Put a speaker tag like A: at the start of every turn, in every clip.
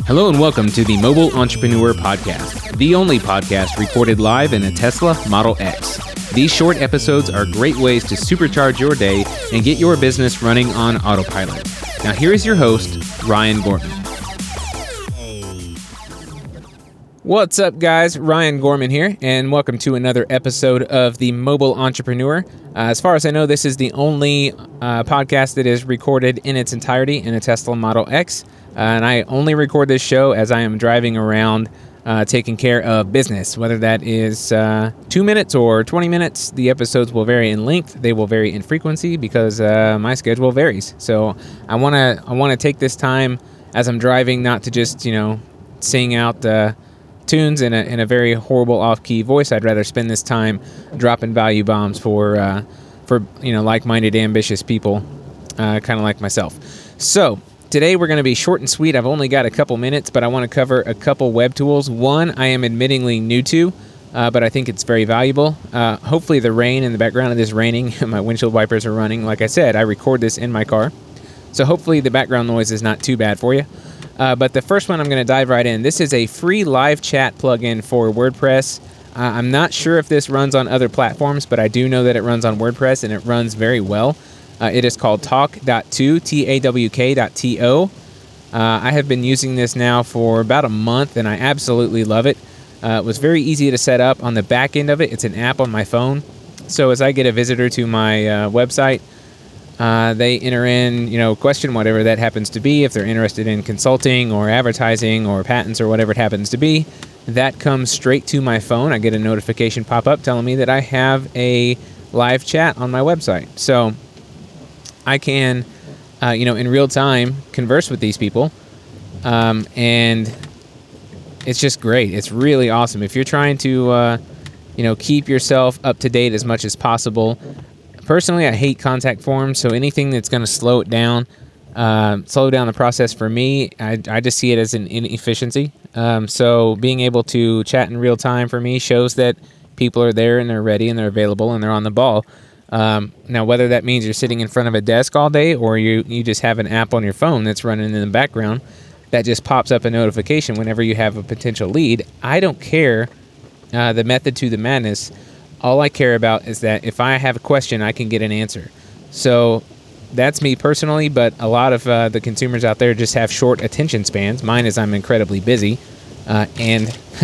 A: Hello and welcome to the Mobile Entrepreneur Podcast, the only podcast recorded live in a Tesla Model X. These short episodes are great ways to supercharge your day and get your business running on autopilot. Now, here is your host, Ryan Gorman. What's up, guys? Ryan Gorman here, and welcome to another episode of the Mobile Entrepreneur. Uh, as far as I know, this is the only uh, podcast that is recorded in its entirety in a Tesla Model X. Uh, and I only record this show as I am driving around uh, taking care of business, whether that is uh, two minutes or 20 minutes. The episodes will vary in length, they will vary in frequency because uh, my schedule varies. So I want to I want to take this time as I'm driving not to just, you know, sing out tunes in a, in a very horrible off-key voice. I'd rather spend this time dropping value bombs for uh, for you know like-minded, ambitious people, uh, kind of like myself. So Today we're going to be short and sweet. I've only got a couple minutes, but I want to cover a couple web tools. One I am admittingly new to, uh, but I think it's very valuable. Uh, hopefully, the rain in the background of this raining, my windshield wipers are running. Like I said, I record this in my car, so hopefully the background noise is not too bad for you. Uh, but the first one I'm going to dive right in. This is a free live chat plugin for WordPress. Uh, I'm not sure if this runs on other platforms, but I do know that it runs on WordPress and it runs very well. Uh, it is called tawk.to, T A W K.to. Uh, I have been using this now for about a month and I absolutely love it. Uh, it was very easy to set up on the back end of it. It's an app on my phone. So as I get a visitor to my uh, website, uh, they enter in, you know, question whatever that happens to be. If they're interested in consulting or advertising or patents or whatever it happens to be, that comes straight to my phone. I get a notification pop up telling me that I have a live chat on my website. So I can, uh, you know, in real time converse with these people, um, and it's just great. It's really awesome. If you're trying to, uh, you know, keep yourself up to date as much as possible. Personally, I hate contact forms, so anything that's going to slow it down, uh, slow down the process for me, I, I just see it as an inefficiency. Um, so being able to chat in real time for me shows that people are there and they're ready and they're available and they're on the ball. Um, now, whether that means you're sitting in front of a desk all day or you, you just have an app on your phone that's running in the background that just pops up a notification whenever you have a potential lead, I don't care uh, the method to the madness. All I care about is that if I have a question, I can get an answer. So that's me personally, but a lot of uh, the consumers out there just have short attention spans. Mine is I'm incredibly busy uh, and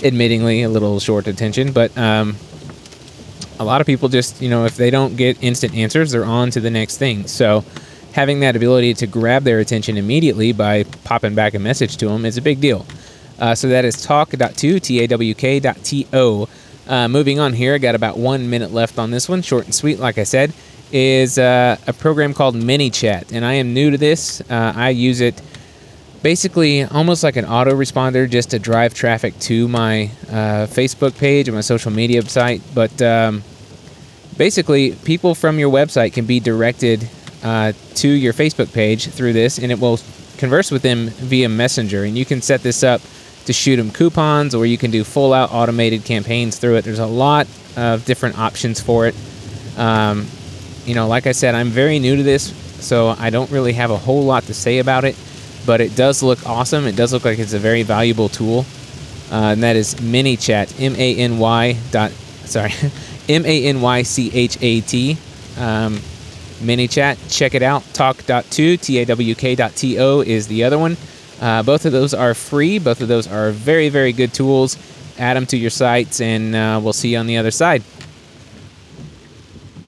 A: admittingly a little short attention, but um, a lot of people just, you know, if they don't get instant answers, they're on to the next thing. So having that ability to grab their attention immediately by popping back a message to them is a big deal. Uh, so that is tawk.to, T-A-W-K.to. Uh, moving on here, I got about one minute left on this one, short and sweet, like I said, is uh, a program called ManyChat. And I am new to this. Uh, I use it basically almost like an autoresponder just to drive traffic to my uh, Facebook page or my social media site. But um, basically, people from your website can be directed uh, to your Facebook page through this, and it will converse with them via Messenger. And you can set this up to shoot them coupons, or you can do full out automated campaigns through it. There's a lot of different options for it. Um, you know, like I said, I'm very new to this, so I don't really have a whole lot to say about it but it does look awesome. It does look like it's a very valuable tool, uh, and that is ManyChat. M A N Y dot sorry, M A N Y C H A T. Um, ManyChat. Check it out. Tawk.to T A W K dot T O is the other one. Uh, both of those are free. Both of those are very very good tools. Add them to your sites, and uh, we'll see you on the other side.